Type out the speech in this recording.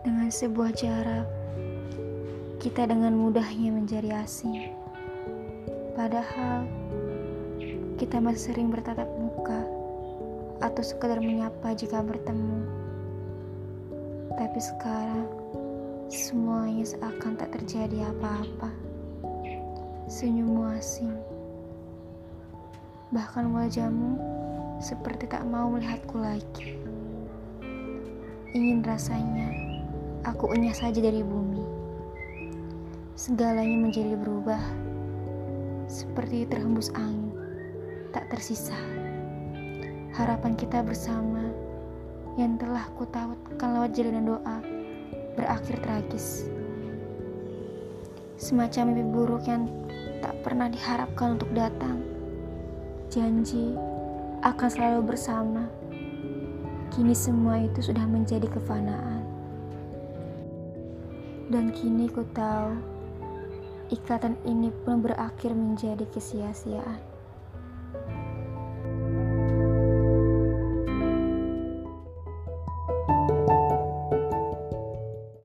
Dengan sebuah jarak, kita dengan mudahnya menjadi asing. Padahal, kita masih sering bertatap muka atau sekedar menyapa jika bertemu. Tapi sekarang, semuanya seakan tak terjadi apa-apa. Senyummu asing. Bahkan wajahmu seperti tak mau melihatku lagi. Ingin rasanya aku enyah saja dari bumi. Segalanya menjadi berubah, seperti terhembus angin, tak tersisa. Harapan kita bersama yang telah ku tautkan lewat jalinan doa berakhir tragis. Semacam mimpi buruk yang tak pernah diharapkan untuk datang janji akan selalu bersama. Kini semua itu sudah menjadi kefanaan. Dan kini ku tahu ikatan ini pun berakhir menjadi kesia-siaan.